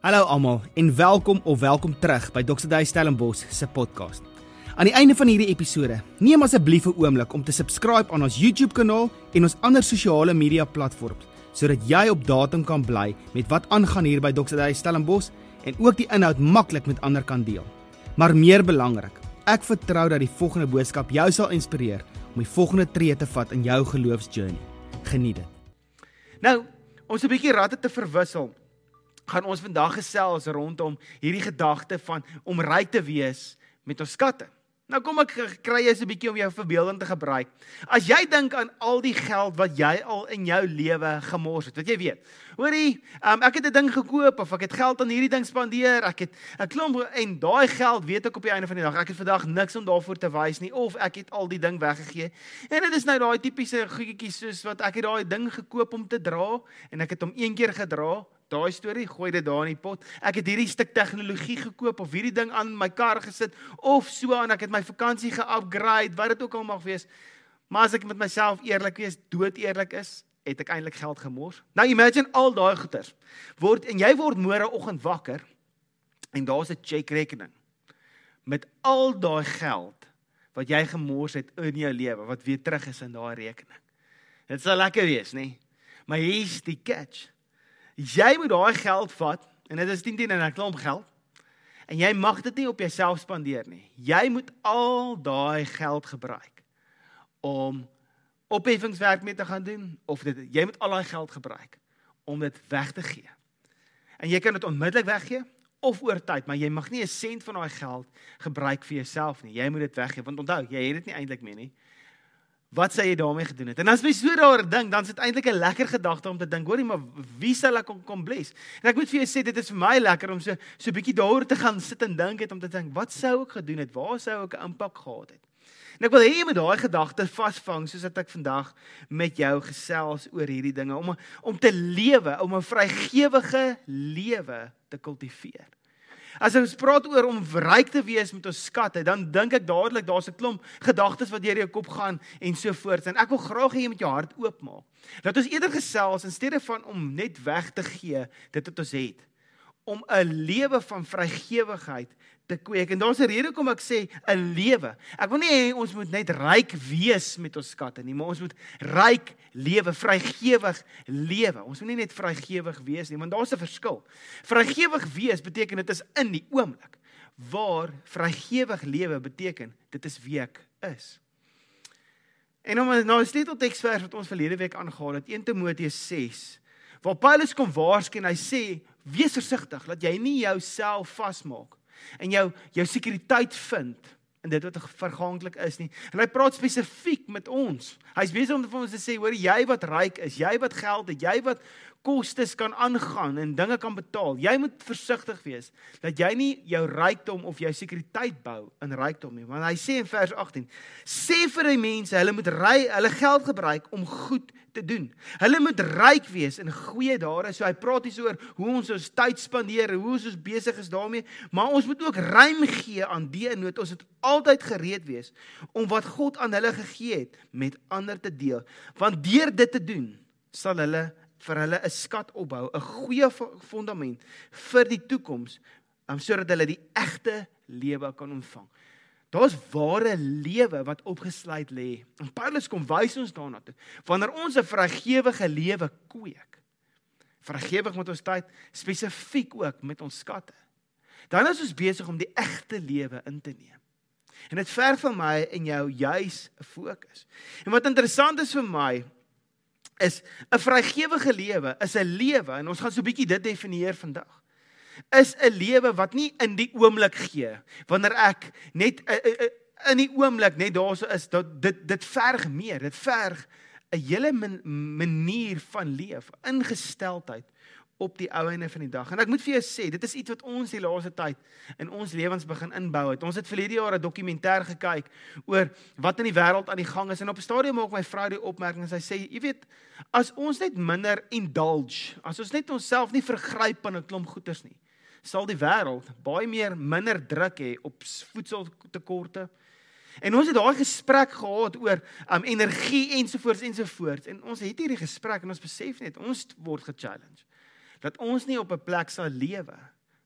Hallo almal en welkom of welkom terug by Dr. Dave Stellenbosch se podcast. Aan die einde van hierdie episode, neem asseblief 'n oomblik om te subscribe aan ons YouTube kanaal en ons ander sosiale media platforms sodat jy op datum kan bly met wat aangaan hier by Dr. Dave Stellenbosch en ook die inhoud maklik met ander kan deel. Maar meer belangrik, ek vertrou dat die volgende boodskap jou sal inspireer om die volgende tree te vat in jou geloofsjourney. Geniet dit. Nou, ons 'n bietjie ratte te verwissel gaan ons vandag gesels rondom hierdie gedagte van om ryk te wees met ons skatte. Nou kom ek kry jy 'n bietjie om jou verbeelding te gebruik. As jy dink aan al die geld wat jy al in jou lewe gemors het, wat jy weet. Hoorie, um, ek het 'n ding gekoop of ek het geld aan hierdie ding spandeer, ek het 'n klomp en daai geld weet ek op die einde van die dag, ek het vandag niks om daarvoor te wys nie of ek het al die ding weggegee. En dit is nou daai tipiese goedjies soos wat ek het daai ding gekoop om te dra en ek het hom een keer gedra daai storie, gooi dit daar in die pot. Ek het hierdie stuk tegnologie gekoop of hierdie ding aan my kar gesit of so aan ek het my vakansie ge-upgrade, wat dit ook al mag wees. Maar as ek met myself eerlik wees, dood eerlik is, het ek eintlik geld gemors. Nou imagine al daai goeders. Word en jy word môre oggend wakker en daar's 'n cheque rekening met al daai geld wat jy gemors het in jou lewe wat weer terug is in daai rekening. Dit sal lekker wees, nê? Maar hier's die catch. Jy moet daai geld vat en dit is 10 10 en 'n klomp geld. En jy mag dit nie op jouself spandeer nie. Jy moet al daai geld gebruik om opheffingswerk mee te gaan doen of dit jy moet al daai geld gebruik om dit weg te gee. En jy kan dit onmiddellik weggee of oor tyd, maar jy mag nie 'n sent van daai geld gebruik vir jouself nie. Jy moet dit weggee want onthou, jy het dit nie eintlik meer nie. Wat sê jy daarmee gedoen het? En as jy so daaroor dink, dan is dit eintlik 'n lekker gedagte om te dink, hoorie, maar wie sal ek kom, kom bless? En ek moet vir jou sê dit is vir my lekker om so so 'n bietjie daaroor te gaan sit en dink het om te dink, wat sou ek gedoen het? Waar sou ek 'n impak gehad het? En ek wil hê jy moet daai gedagte vasvang soos wat ek vandag met jou gesels oor hierdie dinge om om te lewe, om 'n vrygewige lewe te kultiveer. As ons praat oor om ryk te wees met ons skatte, dan dink ek dadelik daar's 'n klomp gedagtes wat deur jou kop gaan en so voort. En ek wil graag hê jy moet jou hart oopmaak. Dat ons eerder gesels in steede van om net weg te gee dit wat ons het, om 'n lewe van vrygewigheid te kweek. En daar's 'n rede hoekom ek sê 'n lewe. Ek wil nie hê ons moet net ryk wees met ons skatte nie, maar ons moet ryk lewe, vrygewig lewe. Ons moet nie net vrygewig wees nie, want daar's 'n verskil. Vrygewig wees beteken dit is in die oomblik. Waar vrygewig lewe beteken dit is wie ek is. En om nou 'n sleutelteksvers wat ons verlede week aangehaal het, 1 Timoteus 6, waar Paulus kom waarsku en hy sê wees versigtig dat jy nie jouself vasmaak en jou jou sekuriteit vind in dit wat verganklik is nie. En hy praat spesifiek met ons. Hy's besig om vir ons te sê, hoor jy wat ryk is, jy wat geld het, jy wat kostes kan aangaan en dinge kan betaal. Jy moet versigtig wees dat jy nie jou rykdom of jou sekuriteit bou in rykdom nie. Want hy sê in vers 18: "Sê vir die mense, hulle moet ry, hulle geld gebruik om goed te doen. Hulle moet ryk wees in goeie dade. So hy praat hier oor hoe ons ons tyd spandeer, hoe ons besig is daarmee, maar ons moet ook ruim gee aan die nood. Ons moet altyd gereed wees om wat God aan hulle gegee het met ander te deel. Want deur dit te doen, sal hulle vir hulle 'n skat opbou, 'n goeie fondament vir die toekoms, om sodat hulle die egte lewe kan ontvang. Daar's ware lewe wat opgesluit lê. En Paulus kom wys ons daarna toe. Wanneer ons 'n vrygewige lewe kweek, vrygewig met ons tyd, spesifiek ook met ons skatte, dan is ons besig om die egte lewe in te neem. En dit verg van my en jou juis 'n fokus. En wat interessant is vir my is 'n vrygewige lewe is 'n lewe en ons gaan so 'n bietjie dit definieer vandag is 'n lewe wat nie in die oomblik gee wanneer ek net uh, uh, uh, in die oomblik net daarso is dat dit dit verg meer dit verg 'n hele man, manier van leef ingesteldheid op die ou einde van die dag. En ek moet vir jou sê, dit is iets wat ons die laaste tyd in ons lewens begin inbou het. Ons het verlede jaar 'n dokumentêr gekyk oor wat in die wêreld aan die gang is en op 'n stadium maak my vrou die opmerking en sy sê, jy weet, as ons net minder indulge, as ons net onsself nie vergryp aan 'n klomp goeders nie, sal die wêreld baie meer minder druk hê op voedseltekorte. En ons het daai gesprek gehad oor um energie ensovoorts ensovoorts en ons het hierdie gesprek en ons besef net ons word ge-challenge. Dat ons nie op 'n plek sal lewe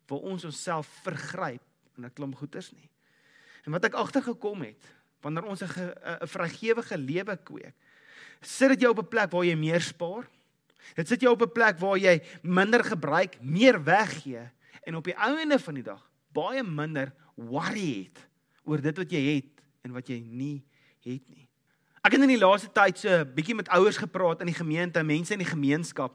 waar ons onsself vergryp in 'n klomp goeders nie. En wat ek agtergekom het, wanneer ons 'n 'n vrygewige lewe kweek, sit dit jou op 'n plek waar jy meer spaar. Dit sit jou op 'n plek waar jy minder gebruik, meer weggee en op die einde van die dag baie minder worry het oor dit wat jy het en wat jy nie het nie. Ek het in die laaste tyd so 'n bietjie met ouers gepraat in die gemeente, mense in die gemeenskap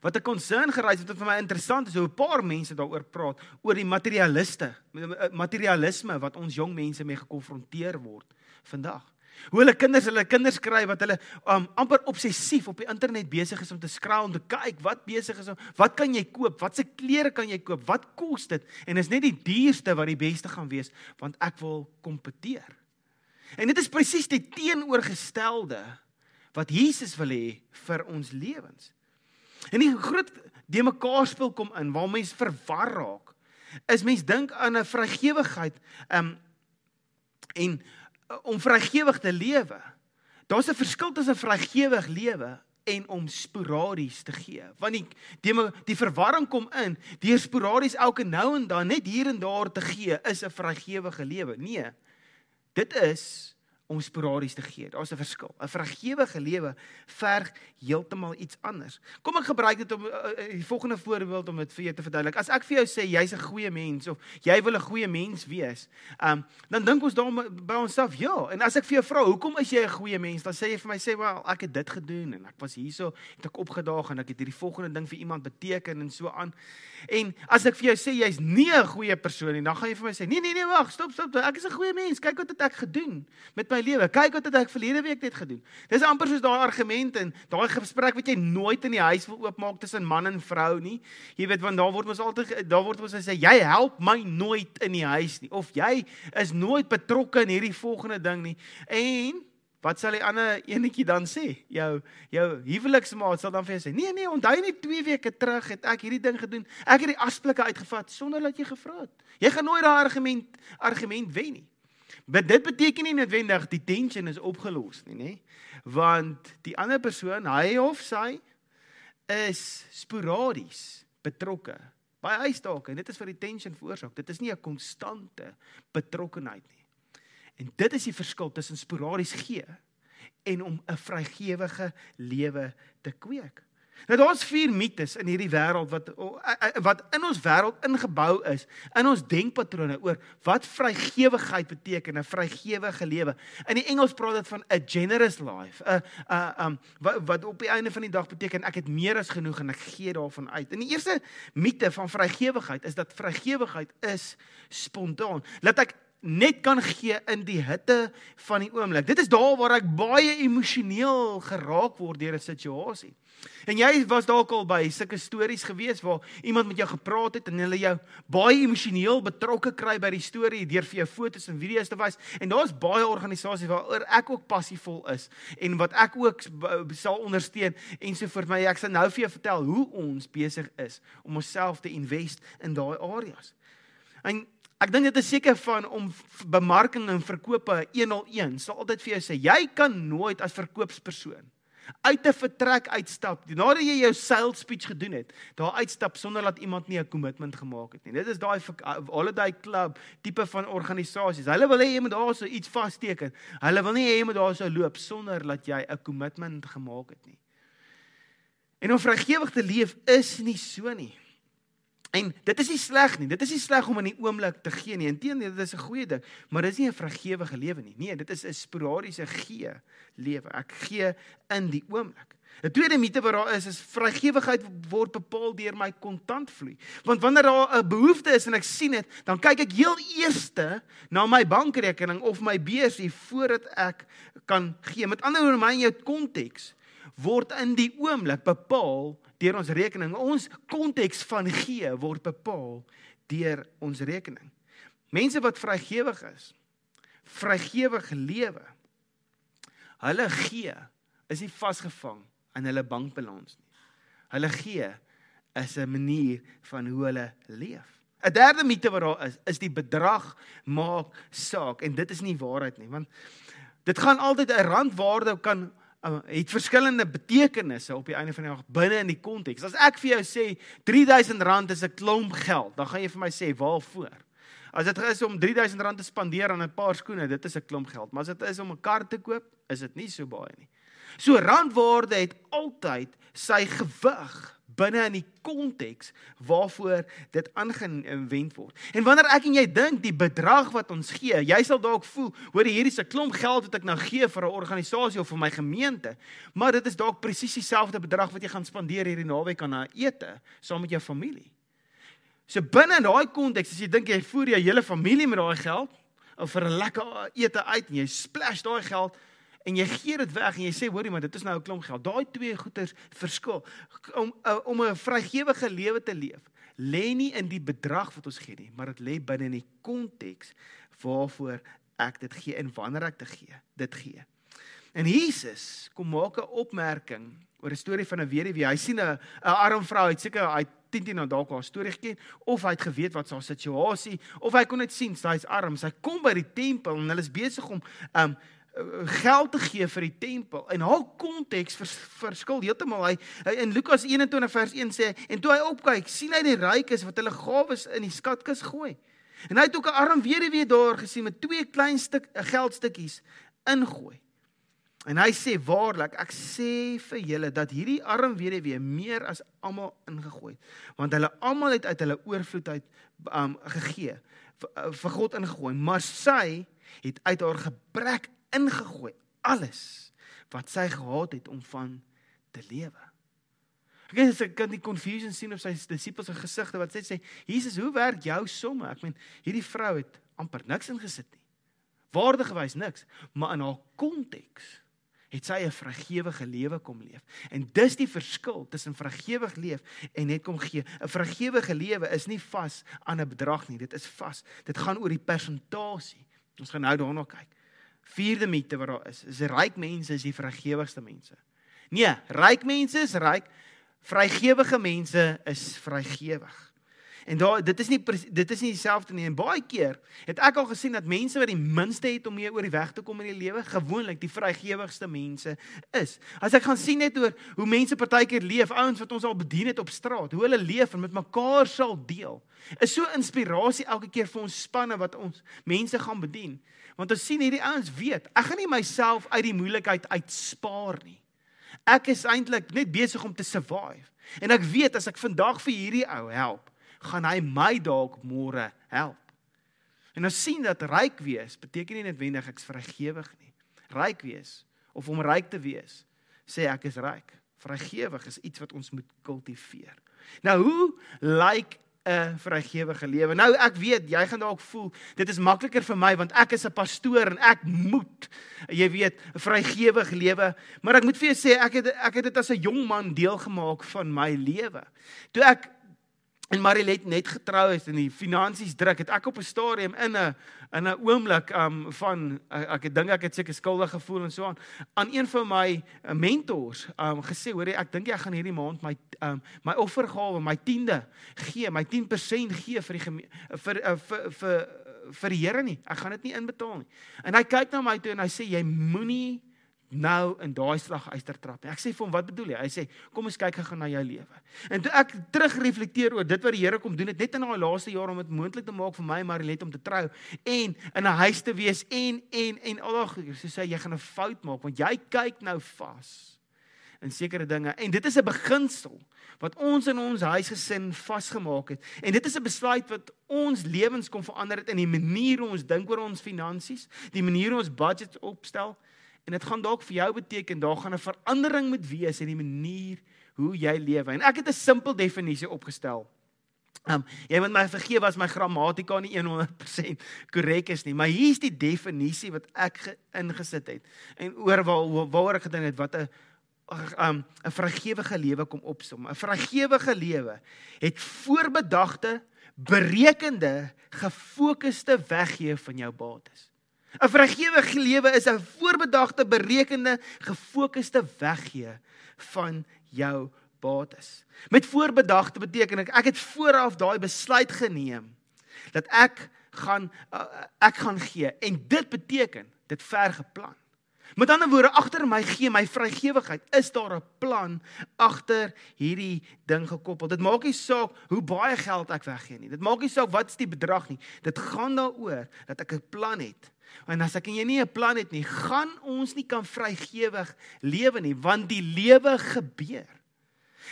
wat 'n concern geraai het wat vir my interessant is hoe 'n paar mense daaroor praat oor die materialiste, materialisme wat ons jong mense mee gekonfronteer word vandag. Hoe hulle kinders hulle kinders kry wat hulle um, amper obsessief op die internet besig is om te skraal om te kyk wat besig is om wat kan jy koop? Watse klere kan jy koop? Wat kos dit? En is net die duurste wat die beste gaan wees want ek wil kompeteer. En dit is presies die teenoorgestelde wat Jesus wil hê vir ons lewens. En die groot de mekaar speel kom in waar mense verwar raak. Is mense dink aan 'n vrygewigheid um en uh, om vrygewig te lewe. Daar's 'n verskil tussen vrygewig lewe en om sporadies te gee. Want die die, die verwarring kom in, deur sporadies elke nou en dan net hier en daar te gee is 'n vrygewige lewe. Nee. Dit is om sporadies te gee. Daar's 'n verskil. 'n Vergewige lewe verg heeltemal iets anders. Kom ek gebruik dit om uh, die volgende voorbeeld om dit vir jou te verduidelik. As ek vir jou sê jy's 'n goeie mens of jy wil 'n goeie mens wees, um, dan dink ons daar by onsself, ja. En as ek vir jou vra, "Hoekom is jy 'n goeie mens?" dan sê jy vir my sê, "Wel, ek het dit gedoen en ek was hierso, het ek opgedaag en ek het hierdie volgende ding vir iemand beteken en so aan." En as ek vir jou sê jy's nie 'n goeie persoon nie, dan gaan jy vir my sê, "Nee, nee, nee, wag, stop, stop. Ek is 'n goeie mens. Kyk wat het ek gedoen met my lewe. Kyk wat het ek verlede week net gedoen." Dis amper soos daai argument en daai gesprek wat jy nooit in die huis wil oopmaak tussen man en vrou nie. Jy weet want daar word ons altyd daar word ons sê, "Jy help my nooit in die huis nie." Of jy is nooit betrokke in hierdie volgende ding nie. En Wat sal die ander enetjie dan sê? Jou jou huweliksmaat sal dan vir jou sê: "Nee nee, onthou net 2 weke terug het ek hierdie ding gedoen. Ek het die asblikke uitgevat sonder dat jy gevra het." Jy gaan nooit daai argument argument wen nie. Maar dit beteken nie noodwendig die tension is opgelos nie, nê? Want die ander persoon, hy of sy is sporadies betrokke by huisdake en dit is vir die tension veroorsaak. Dit is nie 'n konstante betrokkenheid nie. En dit is die verskil tussen sporadies gee en om 'n vrygewige lewe te kweek. Nou daar's vier mites in hierdie wêreld wat wat in ons wêreld ingebou is in ons denkpatrone oor wat vrygewigheid beteken, 'n vrygewige lewe. In die Engels praat dit van 'n generous life, 'n 'n um wat, wat op die einde van die dag beteken ek het meer as genoeg en ek gee daarvan uit. En die eerste mite van vrygewigheid is dat vrygewigheid is spontaan. Laat ek net kan gee in die hitte van die oomblik. Dit is daar waar ek baie emosioneel geraak word deur 'n situasie. En jy was dalk al by sulke stories gewees waar iemand met jou gepraat het en hulle jou baie emosioneel betrokke kry by die storie deur vir jou foto's en video's te wys. En daar's baie organisasies waaroor ek ook passievol is en wat ek ook sal ondersteun en so vir my ek sal nou vir jou vertel hoe ons besig is om onsself te invest in daai areas. En Ek dink dit is seker van om bemarking en verkope 101 sal altyd vir jou sê jy kan nooit as verkoopspersoon uit 'n vertrek uitstap nadat jy jou sales speech gedoen het daar uitstap sonder dat iemand nie 'n kommitment gemaak het nie. Dit is daai holiday club tipe van organisasies. Hulle wil hê jy moet daar so iets vasteken hulle wil nie hê jy moet daar so loop sonder dat jy 'n kommitment gemaak het nie. En om vrygewig te leef is nie so nie En dit is nie sleg nie. Dit is nie sleg om in die oomblik te gee nie. Inteendeel, dit is 'n goeie ding, maar dit is nie 'n vrygewige lewe nie. Nee, dit is 'n sporadiese gee lewe. Ek gee in die oomblik. 'n Tweede mite wat daar is, is vrygewigheid word bepaal deur my kontantvloei. Want wanneer daar 'n behoefte is en ek sien dit, dan kyk ek heel eerste na my bankrekening of my beursie voordat ek kan gee. Met ander woorde, my en jou konteks word in die oomblik bepaal deur ons rekening. Ons konteks van gee word bepaal deur ons rekening. Mense wat vrygewig is, vrygewig lewe. Hulle gee is nie vasgevang in hulle bankbalans nie. Hulle gee is 'n manier van hoe hulle leef. 'n Derde mite wat daar is, is die bedrag maak saak en dit is nie waarheid nie, want dit gaan altyd 'n randwaarde kan het verskillende betekenisse op die einde van die dag binne in die konteks. As ek vir jou sê R3000 is 'n klomp geld, dan gaan jy vir my sê waarvoor? As dit is om R3000 te spandeer aan 'n paar skoene, dit is 'n klomp geld, maar as dit is om 'n kar te koop, is dit nie so baie nie. So randwaarde het altyd sy gewig binne in die konteks waarvoor dit aangewend word. En wanneer ek en jy dink die bedrag wat ons gee, jy sal dalk voel, hoor hierdie is 'n klomp geld wat ek nou gee vir 'n organisasie of vir my gemeente, maar dit is dalk presies dieselfde bedrag wat jy gaan spandeer hierdie naweek aan 'n ete saam met jou familie. So binne in daai konteks, as jy dink jy voer jou hele familie met daai geld of vir 'n lekker ete uit en jy splash daai geld, en jy gee dit weg en jy sê hoorie maar dit is nou 'n klomp geld. Daai twee goeders verskil om uh, om 'n vrygewige lewe te leef. Lê nie in die bedrag wat ons gee nie, maar dit lê binne in die konteks waarvoor ek dit gee en wanneer ek dit gee. Dit gee. En Jesus kom maak 'n opmerking oor 'n storie van 'n weduwee. Hy sien 'n 'n arm vrou, hy seker hy 10 10 nou dalk haar storie geken of hy het geweet wat sy situasie of hy kon net sien sy's arm. Sy kom by die tempel en hulle is besig om um geld te gee vir die tempel. En haar konteks vers, verskil heeltemal. Hy, hy in Lukas 21 vers 1 sê en toe hy opkyk, sien hy die rykes wat hulle gawes in die skatkis gooi. En hy het ook 'n arm weduwee daar gesien met twee klein stuk geldstukkies ingooi. En hy sê waarlik, ek sê vir julle dat hierdie arm weduwee meer as almal ingegooi het, want hulle almal het uit hulle oorvloed uit um, gegee vir, vir God ingegooi, maar sy het uit haar gebrek ingegooi alles wat sy gehad het om van te lewe. Ek dink sy kan die confusion sien op sy disippels se gesigte wat sê sê Jesus, hoe werk jou somme? Ek meen hierdie vrou het amper niks ingesit nie. Waarde gewys niks, maar in haar konteks het sy 'n vrygewige lewe kom leef. En dis die verskil tussen vrygewig leef en net kom gee. 'n Vrygewige lewe is nie vas aan 'n bedrag nie, dit is vas. Dit gaan oor die persentasie. Ons gaan nou daarna kyk. Vierde mite wat daar is, is ryk mense is die vrygewigste mense. Nee, ryk mense is ryk. Vrygewige mense is vrygewig. En daar dit is nie dit is nie dieselfde nie. En baie keer het ek al gesien dat mense wat die minste het om mee oor die weg te kom in die lewe, gewoonlik die vrygewigste mense is. As ek gaan sien net oor hoe mense partykeer leef, ouens wat ons al bedien het op straat, hoe hulle leef en met mekaar sal deel. Is so inspirasie elke keer vir ons spanne wat ons mense gaan bedien. Want ons sien hierdie ouens weet, ek gaan nie myself uit die moeilikheid uitspaar nie. Ek is eintlik net besig om te survive. En ek weet as ek vandag vir hierdie ou help, gaan hy my dalk môre help. En ons sien dat ryk wees beteken nie noodwendig ek's vrygewig nie. Ryk wees of om ryk te wees, sê ek is ryk. Vrygewig is iets wat ons moet kultiveer. Nou hoe lyk 'n vrygewige lewe. Nou ek weet jy gaan dalk voel dit is makliker vir my want ek is 'n pastoor en ek moet jy weet 'n vrygewige lewe, maar ek moet vir jou sê ek het ek het dit as 'n jong man deel gemaak van my lewe. Toe ek en Marilet net getrou is en die finansies druk, het ek op 'n stadium in 'n in 'n oomblik um van ek ek dink ek het seker skuldig gevoel en so aan aan een van my uh, mentors um gesê hoor ek dink ek gaan hierdie maand my um my offergawe, my tiende gee, my 10% gee vir die vir uh, vir vir vir die Here nie. Ek gaan dit nie inbetaal nie. En hy kyk na my toe en hy sê jy moenie nou in daai slag uister trap. Ek sê vir hom, "Wat bedoel jy?" Hy sê, "Kom ons kyk gou na jou lewe." En toe ek terugreflekteer oor dit wat die Here kom doen het net in daai laaste jaar om dit moontlik te maak vir my en Marilet om te trou en in 'n huis te wees en en en al daai goeie, so sê jy gaan 'n fout maak want jy kyk nou vas in sekere dinge en dit is 'n beginsel wat ons in ons huisgesin vasgemaak het. En dit is 'n besluit wat ons lewens kom verander het in die manier hoe ons dink oor ons finansies, die manier hoe ons budget opstel En dit gaan dalk vir jou beteken daar gaan 'n verandering moet wees in die manier hoe jy lewe. En ek het 'n simpel definisie opgestel. Um jy moet my vergewe as my grammatika nie 100% korrek is nie, maar hier's die definisie wat ek ingesit het. En oor waar waar ek gedink het wat 'n um 'n vrygewige lewe kom opsom. 'n Vrygewige lewe het voorbedagte, berekende, gefokusde weggee van jou bates. 'n Vrygewige lewe is 'n voorbedagte, berekende, gefokusde weggee van jou bates. Met voorbedagte beteken ek ek het vooraf daai besluit geneem dat ek gaan uh, ek gaan gee en dit beteken dit ver geplan. Met ander woorde, agter my gee my vrygewigheid, is daar 'n plan agter hierdie ding gekoppel. Dit maak nie saak hoe baie geld ek weggee nie. Dit maak nie saak wat is die bedrag nie. Dit gaan daaroor dat ek 'n plan het. En as ek en jy nie 'n plan het nie, gaan ons nie kan vrygewig lewe nie, want die lewe gebeur.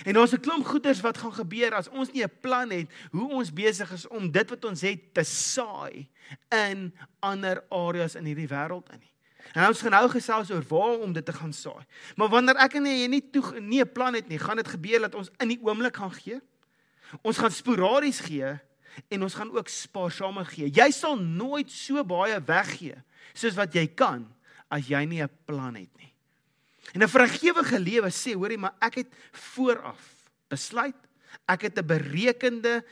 En daar's 'n klomp goeders wat gaan gebeur as ons nie 'n plan het hoe ons besig is om dit wat ons het te saai in ander areas in hierdie wêreld in nie. En ons gaan nou gesels oor waar om dit te gaan saai. Maar wanneer ek en jy nie toe nie 'n plan het nie, gaan dit gebeur dat ons in die oomblik gaan gee. Ons gaan sporadies gee en ons gaan ook spaarsame gee. Jy sal nooit so baie weggee soos wat jy kan as jy nie 'n plan het nie. En 'n vergewige lewe sê, hoorie, maar ek het vooraf besluit. Ek het 'n berekende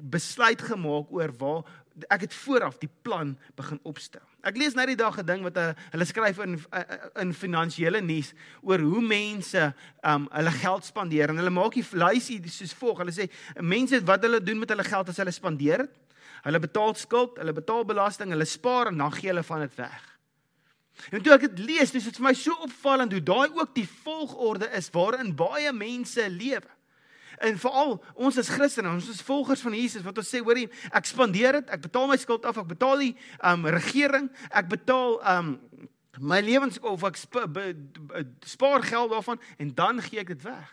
besluit gemaak oor waar ek het vooraf die plan begin opstel. Ek lees nou die dag 'n ding wat hulle skryf in in finansiële nuus oor hoe mense um hulle geld spandeer en hulle maak die lysie soos volg. Hulle sê mense wat hulle doen met hulle geld as hulle spandeer dit. Hulle betaal skuld, hulle betaal belasting, hulle spaar en dan gee hulle van dit weg. En toe ek dit lees, dis dit vir my so opvallend hoe daai ook die volgorde is waarin baie mense lewe. En veral ons as Christene, ons is volgers van Jesus wat ons sê, hoorie, ek spandeer dit, ek betaal my skuld af, ek betaal die um regering, ek betaal um my lewens of ek sp spaar geld daarvan en dan gee ek dit weg.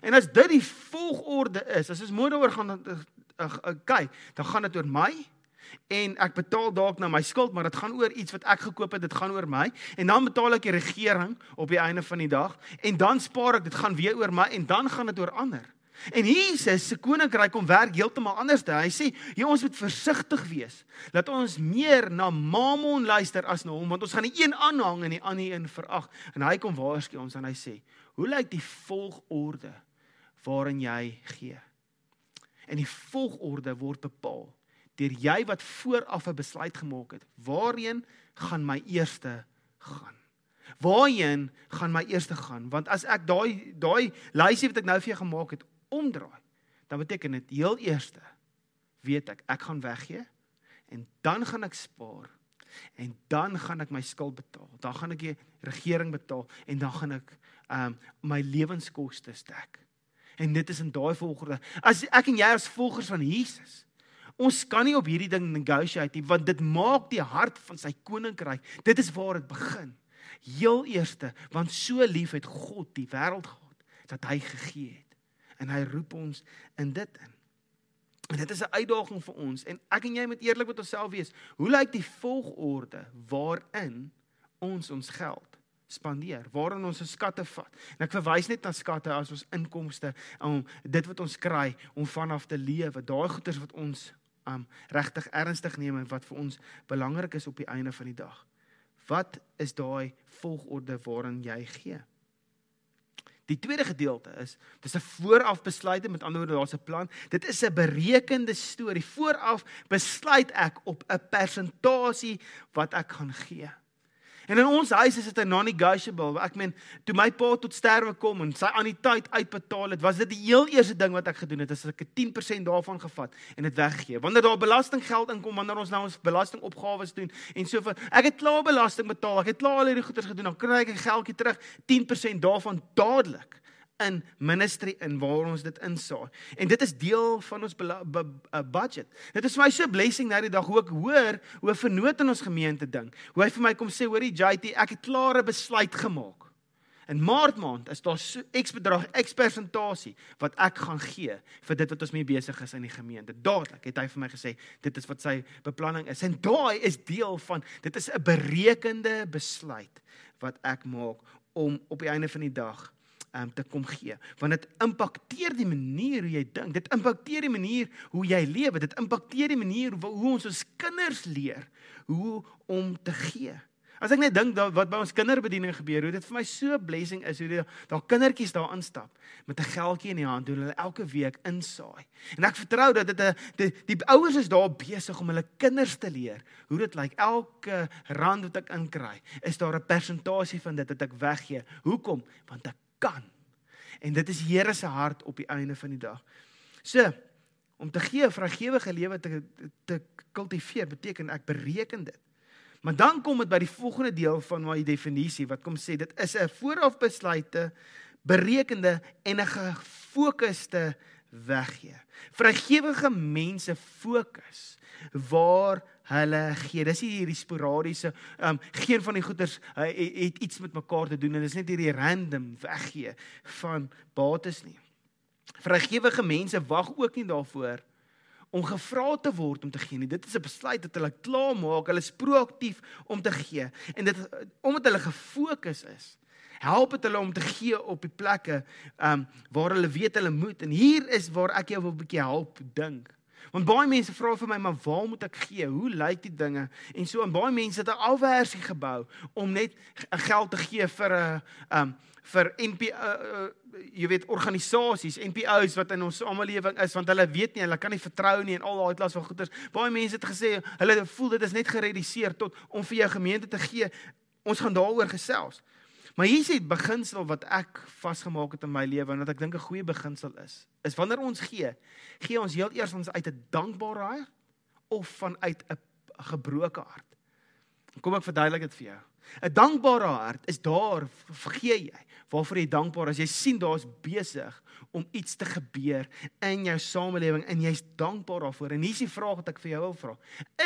En as dit die volgorde is, as ons môre oor gaan uh, uh, uh, kyk, dan gaan dit oor my en ek betaal dalk nou my skuld, maar dit gaan oor iets wat ek gekoop het, dit gaan oor my en dan betaal ek die regering op die einde van die dag en dan spaar ek, dit gaan weer oor my en dan gaan dit oor ander. En Jesus se koninkryk kom werk heeltemal anders te. Hy sê, "Jy ons moet versigtig wees dat ons meer na Mammon luister as na hom, want ons gaan die een aanhang en die ander een verag." En hy kom waarsku ons en hy sê, "Hoe lyk die volgorde waarin jy gee?" En die volgorde word bepaal deur jy wat vooraf 'n besluit gemaak het. Waarheen gaan my eerste gaan? Waarheen gaan my eerste gaan? Want as ek daai daai lysie wat ek nou vir jou gemaak het omdraai, dan beteken dit heel eerste weet ek ek gaan weggee en dan gaan ek spaar en dan gaan ek my skuld betaal. Dan gaan ek die regering betaal en dan gaan ek um my lewenskoste dek. En dit is in daai volgorde. As ek en jy as volgers van Jesus Ons kan nie op hierdie ding negotiate nie want dit maak die hart van sy koninkryk. Dit is waar dit begin. Heel eerste, want so lief het God die wêreld gehad dat hy gegee het. En hy roep ons in dit in. En dit is 'n uitdaging vir ons en ek en jy moet eerlik met onsself wees. Hoe lyk die volgorde waarin ons ons geld spandeer, waarin ons ons skatte vat. En ek verwys net na skatte as ons inkomste om dit wat ons kry om vanaf te lewe, daai goederes wat ons um regtig ernstig neem en wat vir ons belangrik is op die einde van die dag. Wat is daai volgorde waarin jy gee? Die tweede gedeelte is dis 'n vooraf besluite met ander woorde daar's 'n plan. Dit is 'n berekende storie. Vooraf besluit ek op 'n persentasie wat ek gaan gee. En in ons huis is dit 'n non-negotiable. Ek meen, toe my pa tot sterwe kom en sy anniteit uitbetaal het, was dit die heel eerste ding wat ek gedoen het, is ek 'n 10% daarvan gevat en dit weggegee. Wanneer daar belastinggeld inkom, wanneer ons nou ons belastingopgawes doen en so vir ek het klaar belasting betaal, ek het klaar al hierdie goeders gedoen, dan kry ek 'n geldjie terug, 10% daarvan dadelik in ministry in waar ons dit insaai. En dit is deel van ons budget. Dit is vir my so 'n blessing nou die dag hoe ek hoor hoe vernoot in ons gemeente ding. Hoe hy vir my kom sê, hoorie JT, ek het klare besluit gemaak. In Maart maand is daar so X bedrag, X persentasie wat ek gaan gee vir dit wat ons mee besig is in die gemeente. Dadelik het hy vir my gesê, dit is wat sy beplanning is. En daai is deel van dit is 'n berekende besluit wat ek maak om op die einde van die dag um, te kom gee. Want dit impakteer die manier hoe jy dink. Dit impakteer die manier hoe jy lewe. Dit impakteer die manier hoe, hoe ons ons kinders leer hoe om te gee. As ek net dink wat by ons kinderbediening gebeur hoe dit vir my so blessing is hoe daar kindertjies daar instap met 'n geldjie in die hand hoe hulle elke week insaai. En ek vertrou dat dit 'n die, die ouers is daar besig om hulle kinders te leer hoe dit lyk. Like, elke rand wat ek inkry is daar 'n persentasie van dit wat ek weggee. Hoekom? Want ek kan. En dit is Here se hart op die einde van die dag. So, om te gee, vrygewige lewe te te kultiveer beteken ek bereken dit. Maar dan kom dit by die volgende deel van my definisie wat kom sê dit is 'n voorafbesluite, berekende en 'n gefokusde weggee. Vrygewige mense fokus waar hulle gee. Dis nie hierdie sporadiese ehm um, geen van die goeders uh, het, het iets met mekaar te doen en dis net hierdie random weggee van bates nie. Vrygewige mense wag ook nie daarvoor om gevra te word om te gee nie. Dit is 'n besluit wat hulle klaar maak. Hulle is proaktief om te gee en dit omdat hulle gefokus is. Help dit hulle om te gee op die plekke ehm um, waar hulle weet hulle moet en hier is waar ek jou 'n bietjie help dink. Want baie mense vra vir my, maar waar moet ek gee? Hoe lyk die dinge? En so en baie mense het 'n afwersie gebou om net geld te gee vir 'n um vir NP uh, uh, jy weet organisasies, NPO's wat in ons samelewing is want hulle weet nie, hulle kan nie vertrou nie en al daai klas van goeders. Baie mense het gesê hulle voel dit is net gereduseer tot om vir jou gemeente te gee. Ons gaan daaroor gesels. Maar hier is 'n beginsel wat ek vasgemaak het in my lewe en wat ek dink 'n goeie beginsel is. Is wanneer ons gee, gee ons heel eers ons uit 'n dankbare hart of vanuit 'n gebroke hart. Kom ek verduidelik dit vir jou. 'n Dankbare hart is daar, vergee jy, waarvoor jy dankbaar is. Jy sien daar's besig om iets te gebeur in jou samelewing en jy's dankbaar daarvoor. En hier is die vraag wat ek vir jou wil vra.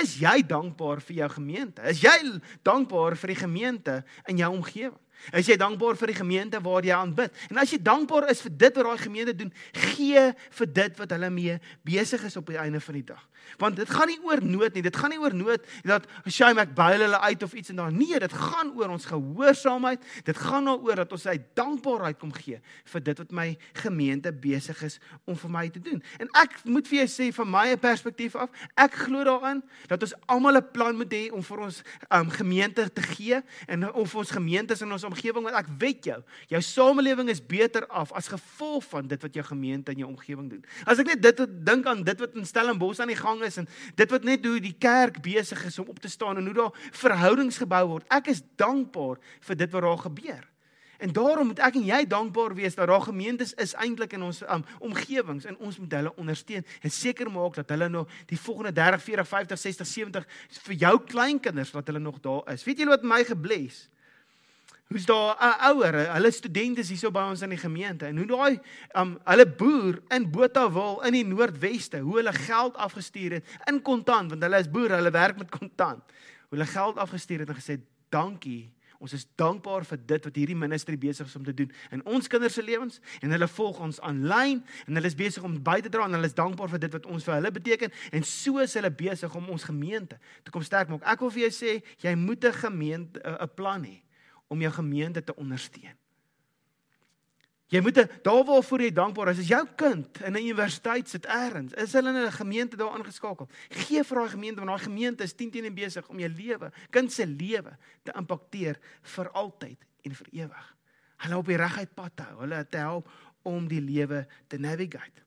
Is jy dankbaar vir jou gemeente? Is jy dankbaar vir die gemeente in jou omgewing? Is jy dankbaar vir die gemeente waar jy aanbid? En as jy dankbaar is vir dit wat daai gemeente doen, gee vir dit wat hulle mee besig is op die einde van die dag. Want dit gaan nie oor nood nie. Dit gaan nie oor nood dat shame ek bail hulle uit of iets en dan nee, dit oor ons gehoorsaamheid. Dit gaan daaroor dat ons uit dankbaarheid kom gee vir dit wat my gemeente besig is om vir my te doen. En ek moet vir jou sê van my perspektief af, ek glo daarin dat ons almal 'n plan moet hê om vir ons um, gemeente te gee en of ons gemeentes in ons omgewing want ek weet jou, jou samelewing is beter af as gevolg van dit wat jou gemeente in jou omgewing doen. As ek net dit dink aan dit wat in Stellenbosch aan die gang is en dit wat net hoe die kerk besig is om op te staan en hoe daar verhoudings gebou word. Ek is dankbaar vir dit wat daar gebeur. En daarom moet ek en jy dankbaar wees dat daar gemeentes is eintlik in ons um, omgewings en ons moet hulle ondersteun en seker maak dat hulle nog die volgende 30, 40, 50, 60, 70 vir jou kleinkinders wat hulle nog daar is. Weet julle wat my gebless? Hoe's daar 'n ouer, hulle studente is hierso by ons in die gemeente en hoe daai um hulle boer in Botawil in die Noordweste, hoe hulle geld afgestuur het in kontant want hulle is boere, hulle werk met kontant. Hoe hulle geld afgestuur het en gesê dankie. Ons is dankbaar vir dit wat hierdie ministry besig is om te doen in ons kinders se lewens en hulle volg ons aanlyn en hulle is besig om by te dra en hulle is dankbaar vir dit wat ons vir hulle beteken en so is hulle besig om ons gemeente te kom sterk maak. Ek wil vir jou sê jy moet 'n gemeente 'n plan hê om jou gemeente te ondersteun. Jy moet daar waarvoor jy dankbaar is. As jou kind in 'n universiteit sit eers, is hulle in 'n gemeente daar aangeskakel. Gee vir daai gemeente want daai gemeente is 10 teen 1 besig om jou lewe, kind se lewe te impakteer vir altyd en vir ewig. Hulle op die reguit pad hou, hulle te help om die lewe te navigate.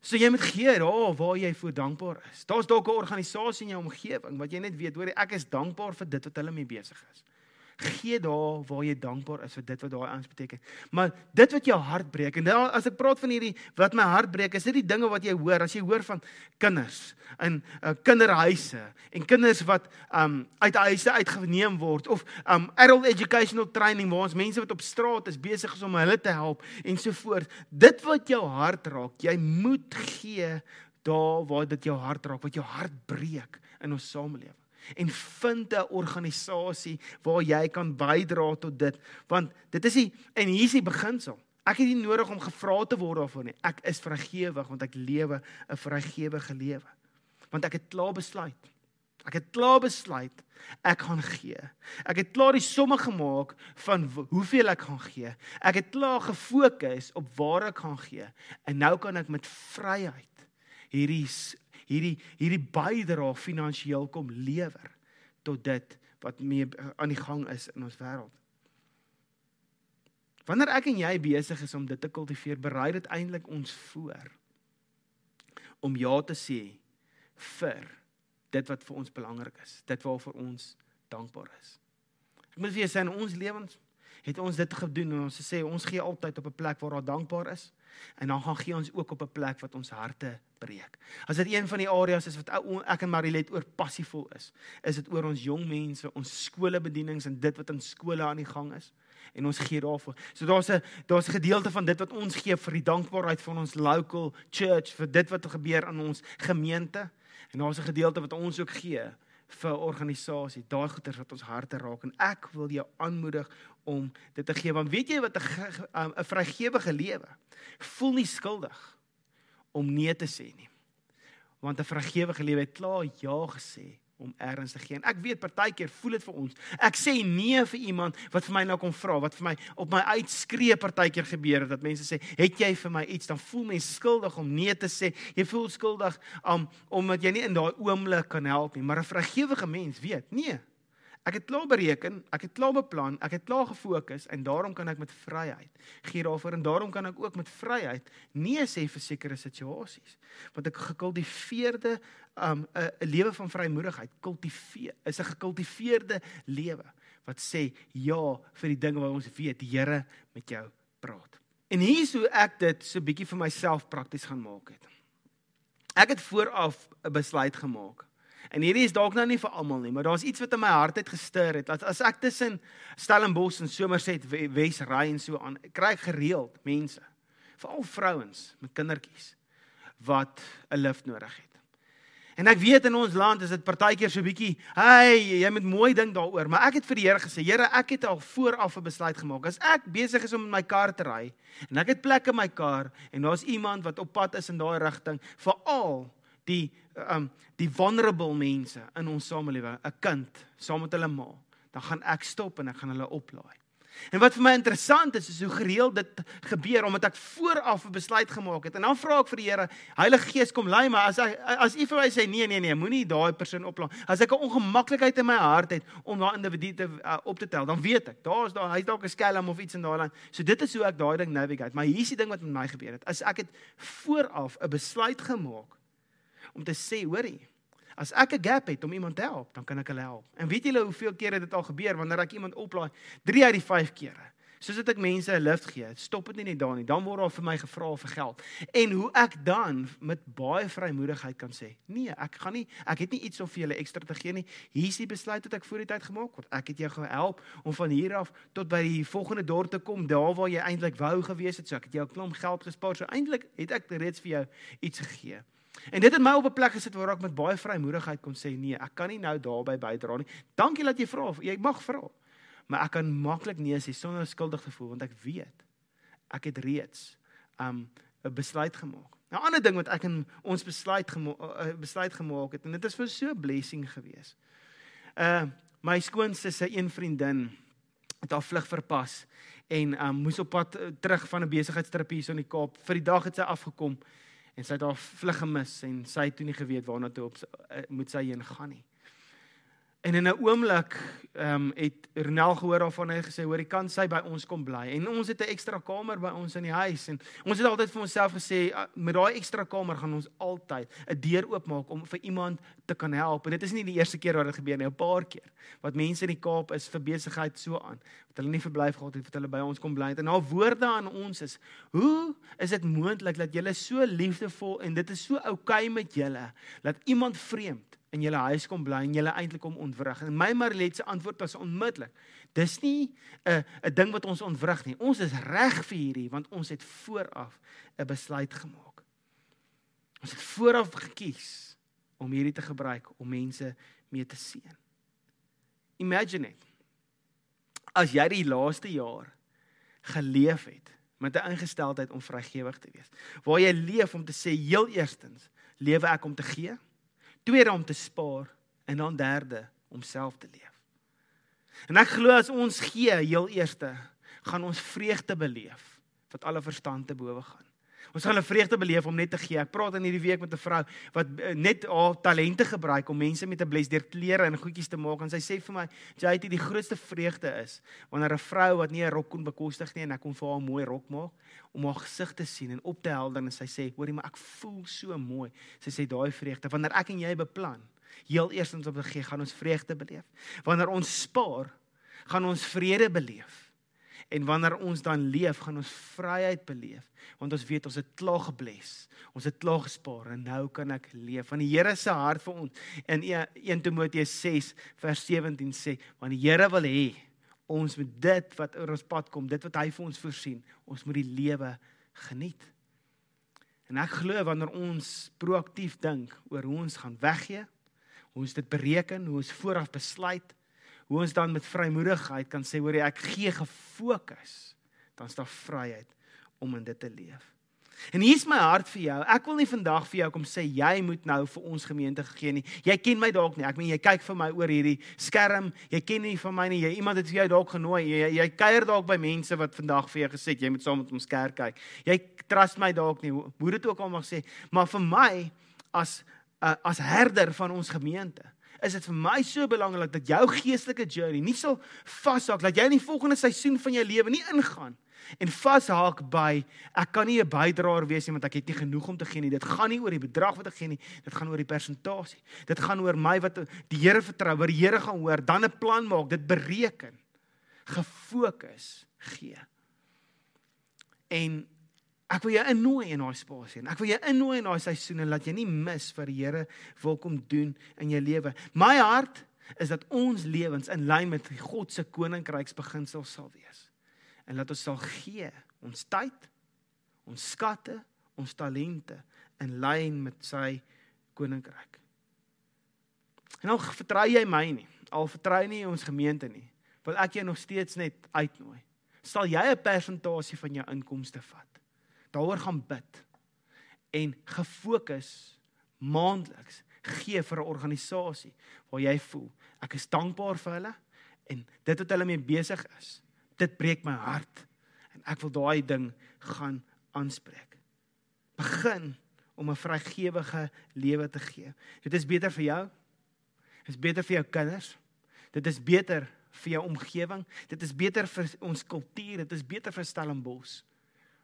So jy moet gee daar oh, waar jy voor dankbaar is. Daar's dalk 'n organisasie in jou omgewing wat jy net weet, hoor ek is dankbaar vir dit wat hulle mee besig is gee daar waar jy dankbaar is vir dit wat daai aan beteken. Maar dit wat jou hart breek en daar as ek praat van hierdie wat my hart breek, is dit die dinge wat jy hoor as jy hoor van kinders in uh, kinderhuise en kinders wat um uit huise uitgeneem word of um adult educational training waar ons mense wat op straat is besig is om hulle te help en so voort. Dit wat jou hart raak, jy moet gee daar waar dit jou hart raak, wat jou hart breek in ons samelewing en vind 'n organisasie waar jy kan bydra tot dit want dit is die en hier is die beginsel. Ek het nie nodig om gevra te word daarvoor nie. Ek is vrygewig want ek lewe 'n vrygewige lewe. Want ek het klaar besluit. Ek het klaar besluit ek gaan gee. Ek het klaar die somme gemaak van hoeveel ek gaan gee. Ek het klaar gefokus op waar ek gaan gee. En nou kan ek met vryheid hierdie hierdie hierdie bydra finansiëel kom lewer tot dit wat mee aan die gang is in ons wêreld. Wanneer ek en jy besig is om dit te kultiveer, berei dit eintlik ons voor om ja te sê vir dit wat vir ons belangrik is, dit waarvoor ons dankbaar is. Ek moet vir julle sê in ons lewens het ons dit gedoen en ons sê ons gee altyd op 'n plek waar daar dankbaar is En dan gaan gee ons ook op 'n plek wat ons harte breek. As dit een van die areas is wat ek en Marilet oor passievol is, is dit oor ons jong mense, ons skolebedienings en dit wat in skole aan die gang is en ons gee daarvoor. So daar's 'n daar's 'n gedeelte van dit wat ons gee vir die dankbaarheid van ons local church vir dit wat gebeur in ons gemeente en daar's 'n gedeelte wat ons ook gee vir organisasie, daai goeders wat ons harte raak en ek wil jou aanmoedig om dit te gee want weet jy wat 'n 'n vrygewige lewe voel nie skuldig om nee te sê nie. Want 'n vrygewige lewe het klaar ja gesê om erns te gee. En ek weet partykeer voel dit vir ons. Ek sê nee vir iemand wat vir my nou kom vra, wat vir my op my uitskree partykeer gebeur dat mense sê, "Het jy vir my iets?" Dan voel mens skuldig om nee te sê. Jy voel skuldig um, omdat jy nie in daai oomblik kan help nie, maar 'n vrygewige mens weet, nee. Ek het klaar bereken, ek het klaar beplan, ek het klaar gefokus en daarom kan ek met vryheid gee daarvoor en daarom kan ek ook met vryheid nee sê vir sekere situasies. Want ek gekultiveerde um 'n 'n lewe van vrymoedigheid kultiveer is 'n gekultiveerde lewe wat sê ja vir die dinge wat ons weet die Here met jou praat. En hier is hoe ek dit so bietjie vir myself prakties gaan maak het. Ek het vooraf 'n besluit gemaak. En hierdie is dalk nou nie vir almal nie, maar daar's iets wat in my hart het gestuur het. As, as ek tussen Stellenbosch en Somerset Wes ry en so aan, kry ek gereeld mense, veral vrouens met kindertjies wat 'n lift nodig het. En ek weet in ons land is dit partykeer so bietjie, hey, jy moet mooi dink daaroor, maar ek het vir die Here gesê, Here, ek het al vooraf 'n besluit gemaak. As ek besig is om met my kar te ry en ek het plek in my kar en daar's iemand wat op pad is in daai rigting, veral die um die vulnerable mense in ons samelewing, 'n kind saam met hulle ma, dan gaan ek stop en ek gaan hulle oplaai. En wat vir my interessant is, is hoe gereeld dit gebeur omdat ek vooraf 'n besluit gemaak het. En dan vra ek vir die Here, Heilige Gees kom lei my as hy as U vir my sê nee nee nee, moenie daai persoon oplaai. As ek 'n ongemaklikheid in my hart het om daai individu te uh, op te tel, dan weet ek, daar's daar hy's dalk 'n skelm of iets in daai land. So dit is hoe ek daai ding navigate. Maar hier's die ding wat met my gebeur het. As ek het vooraf 'n besluit gemaak om te sê, hoorie, As ek 'n gap het om iemand te help, dan kan ek hulle help. En weet julle hoeveel kere dit al gebeur wanneer ek iemand oplaai? 3 uit die 5 kere. Soos dit ek mense 'n lift gee, stop dit nie net daar nie. Dan word daar vir my gevra vir geld. En hoe ek dan met baie vrymoedigheid kan sê, nee, ek gaan nie ek het nie iets om vir julle ekstra te gee nie. Hier is die besluit wat ek voor die tyd gemaak het. Ek het jou gehelp om van hier af tot by die volgende dorp te kom, daar waar jy eintlik wou gewees het. So ek het jou 'n klomp geld gespaar. So eintlik het ek reeds vir jou iets gegee. En dit het my op 'n plek gesit waar ek met baie vrymoedigheid kon sê nee, ek kan nie nou daarbey bydra nie. Dankie dat jy vra. Jy mag vra. Maar ek kan maklik nee sê sonder skuldig te voel want ek weet ek het reeds um 'n besluit gemaak. 'n Ander ding wat ek in ons besluit gema uh, besluit gemaak het en dit is vir so 'n blessing gewees. Uh my skoonse se een vriendin het haar vlug verpas en um moes op pad uh, terug van 'n besigheidstrip hier so in die Kaap. Vir die dag het sy afgekom en sy het haar vlug gemis en sy het toe nie geweet waarna toe op uh, moet sy heen gaan nie. En in 'n oomblik ehm um, het Ronel gehoor daarvan en hy gesê hoor, kan sy by ons kom bly. En ons het 'n ekstra kamer by ons in die huis en ons het altyd vir onsself gesê ah, met daai ekstra kamer gaan ons altyd 'n deur oopmaak om vir iemand te kan help. En dit is nie die eerste keer wat dit gebeur nie, 'n paar keer. Wat mense in die Kaap is vir besigheid so aan. Wat hulle nie verblyf gehad het, wat hulle by ons kom bly. En haar woorde aan ons is: "Hoe is dit moontlik dat julle so liefdevol en dit is so oukei okay met julle dat iemand vreemd in julle huis kom bly en julle eintlik om ontwrig. En my Marilet se antwoord was onmiddellik. Dis nie 'n 'n ding wat ons ontwrig nie. Ons is reg vir hierdie want ons het vooraf 'n besluit gemaak. Ons het vooraf gekies om hierdie te gebruik om mense mee te seën. Imagine it. As jy die laaste jaar geleef het met 'n ingesteldheid om vrygewig te wees, waar jy leef om te sê heel eerstens, lewe ek om te gee tweede om te spaar en dan derde om self te leef. En ek glo as ons gee heel eerste, gaan ons vreugde beleef wat alle verstand te bowe gaan. Ons gaan 'n vreugde beleef om net te gee. Ek praat in hierdie week met 'n vrou wat eh, net haar talente gebruik om mense met 'n bles deur klere en goedjies te maak en sy sê vir my, "Jy die grootste vreugde is wanneer 'n vrou wat nie 'n rok kon bekostig nie en ek kon vir haar 'n mooi rok maak om haar gesig te sien en op te helder en sy sê, "Hoorie, maar ek voel so mooi." Sy sê daai vreugde wanneer ek en jy beplan, heel eerstens op te gee, gaan ons vreugde beleef. Wanneer ons spaar, gaan ons vrede beleef. En wanneer ons dan leef, gaan ons vryheid beleef, want ons weet ons het klaar gebless. Ons het klaar gespaar en nou kan ek leef. Want die Here se hart vir ons in 1 Timoteus 6 vers 17 sê, want die Here wil hê ons moet dit wat oor ons pad kom, dit wat hy vir ons voorsien, ons moet die lewe geniet. En ek glo wanneer ons proaktief dink oor hoe ons gaan weggee, hoe ons dit bereken, hoe ons vooraf besluit, hoe ons dan met vrymoedigheid kan sê hoor ek gee gefokus, dan is daar vryheid om in dit te leef. En hier's my hart vir jou. Ek wil nie vandag vir jou kom sê jy moet nou vir ons gemeente gee nie. Jy ken my dalk nie. Ek meen jy kyk vir my oor hierdie skerm. Jy ken nie van my nie. Jy iemand het vir jou dalk genooi. Jy jy kuier dalk by mense wat vandag vir jou gesê het jy moet saam met ons kerk kyk. Jy trust my dalk nie. Hoe dit ook al mag sê, maar vir my as uh, as herder van ons gemeente is dit vir my so belangrik dat jou geestelike journey nie sal vashak dat jy in die volgende seisoen van jou lewe nie ingaan en vashaak by ek kan nie 'n bydraer wees nie want ek het nie genoeg om te gee nie. Dit gaan nie oor die bedrag wat ek gee nie, dit gaan oor die persentasie. Dit gaan oor my wat die Here vertrou, wat die Here gaan hoor, dan 'n plan maak, dit bereken. Gefokus gee. En ek wil jou innooi in daai spasie en ek wil jou innooi in daai seisoene laat jy nie mis wat die Here wil kom doen in jou lewe. My hart is dat ons lewens in lyn met God se koninkryksbeginsel sal wees en laat ons sal gee ons tyd, ons skatte, ons talente in lyn met sy koninkryk. En al vertrou jy my nie, al vertrou nie ons gemeente nie, wil ek jou nog steeds net uitnooi. Sal jy 'n persentasie van jou inkomste vat? Daaroor gaan bid en gefokus maandeliks gee vir 'n organisasie waar jy voel ek is dankbaar vir hulle en dit wat hulle mee besig is dit breek my hart en ek wil daai ding gaan aanspreek. Begin om 'n vrygewige lewe te gee. Dit is beter vir jou. Dit is beter vir jou kinders. Dit is beter vir jou omgewing. Dit is beter vir ons kultuur. Dit is beter vir Stellenbosch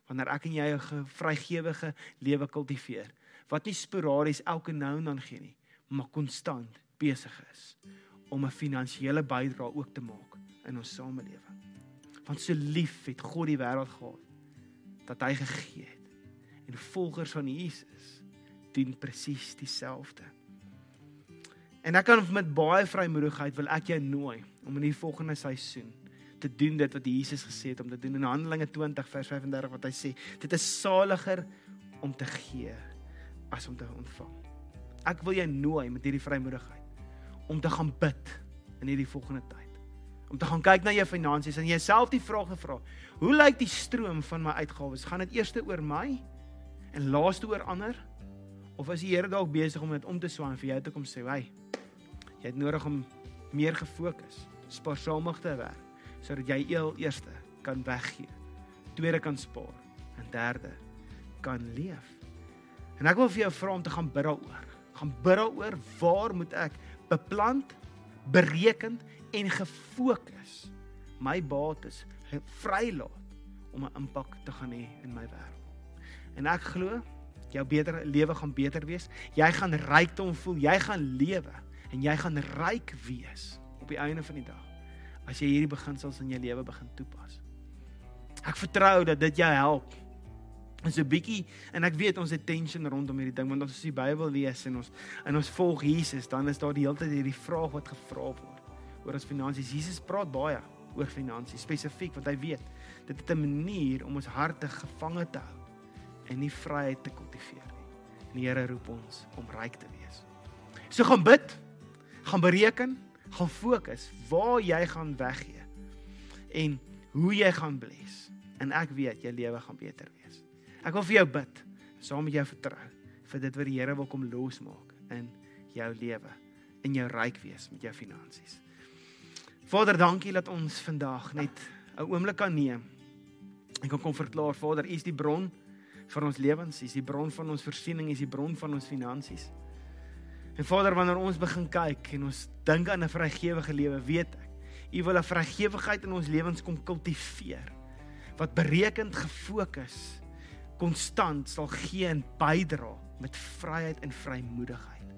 wanneer ek en jy 'n vrygewige lewe kultiveer wat nie sporadies elke nou en dan gee nie, maar konstant besig is om 'n finansiële bydrae ook te maak in ons samelewing. Want so lief het God die wêreld gehad dat hy gegee het. En volgers van Jesus doen presies dieselfde. En ek kan met baie vrymoedigheid wil ek jou nooi om in die volgende seisoen te doen dit wat Jesus gesê het om te doen in Handelinge 20 vers 35 wat hy sê dit is saliger om te gee as om te ontvang. Ek wil jou nooi met hierdie vrymoedigheid om te gaan bid in hierdie volgende tyd om te gaan kyk na jou finansies en jouself die vraag gevra: Hoe lyk die stroom van my uitgawes? Gaan dit eers oor my en laaste oor ander? Of is die Here dalk besig om dit om te swaan vir jou te kom sê: "Hey, jy het nodig om meer gefokus, spaarsamig te werk sodat jy eel eerste kan weggee, tweede kan spaar en derde kan leef." En ek wil vir jou vra om te gaan bid daaroor. Gaan bid daaroor, waar moet ek beplant, bereken en gefokus my bates vrylaat om 'n impak te gaan hê in my wêreld. En ek glo jou beter lewe gaan beter wees. Jy gaan rykdom voel, jy gaan lewe en jy gaan ryk wees op die einde van die dag as jy hierdie beginsels in jou lewe begin toepas. Ek vertrou dat dit jou help. En so bietjie en ek weet ons het tension rondom hierdie ding want ons die Bybel lees en ons en ons volg Jesus, dan is daar die hele tyd hierdie vraag wat gevra word oor ons finansies. Jesus praat baie oor finansies spesifiek want hy weet dit is 'n manier om ons harte gevange te hou en nie vryheid te kultiveer nie. En die Here roep ons om ryk te wees. So gaan bid, gaan bereken, gaan fokus waar jy gaan weggee en hoe jy gaan bless. En ek weet jou lewe gaan beter wees. Ek wil vir jou bid, saam met jou vertrou vir dit wat die Here wil kom losmaak in jou lewe, in jou ryk wees met jou finansies. Vader, dankie dat ons vandag net 'n oomblik kan neem. Ek kan kom verklaar, Vader, U is die bron van ons lewens, U is die bron van ons voorsiening, U is die bron van ons finansies. En Vader, wanneer ons begin kyk en ons dink aan 'n vrygewige lewe, weet ek, U wil 'n vrygewigheid in ons lewens kom kultiveer wat berekend gefokus konstant sal gee en bydra met vryheid en vrymoedigheid.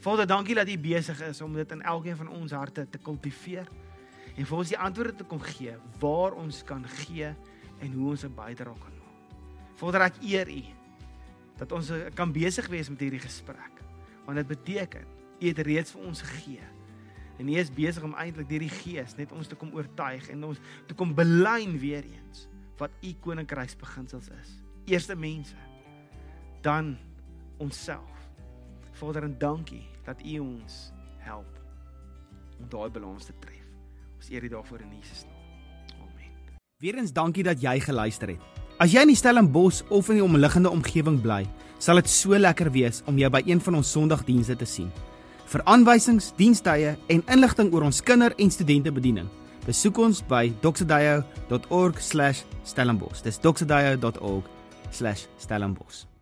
Vader, dankie dat U besig is om dit in elkeen van ons harte te kultiveer. en vir ons die antwoorde te kom gee waar ons kan gee en hoe ons 'n bydrae kan maak. Vader, ek eer U dat ons kan besig wees met hierdie gesprek. Want dit beteken U het reeds vir ons gegee. En U is besig om eintlik deur die Gees net ons te kom oortuig en ons te kom belyn weer eens wat U koninkryksbeginsels is. Eerste mense, dan onsself. Vader, en dankie dat U ons help om daai balans te tref. Ons eer U daarvoor in Jesus naam. Amen. Weerens dankie dat jy geluister het. As jy in die Stellenbosch of in die omliggende omgewing bly, sal dit so lekker wees om jou by een van ons Sondagdienste te sien. Vir aanwysings, dienstye en inligting oor ons kinder- en studentebediening, besoek ons by doxedayo.org/stellenbosch. Dis doxedayo.org/stellenbosch.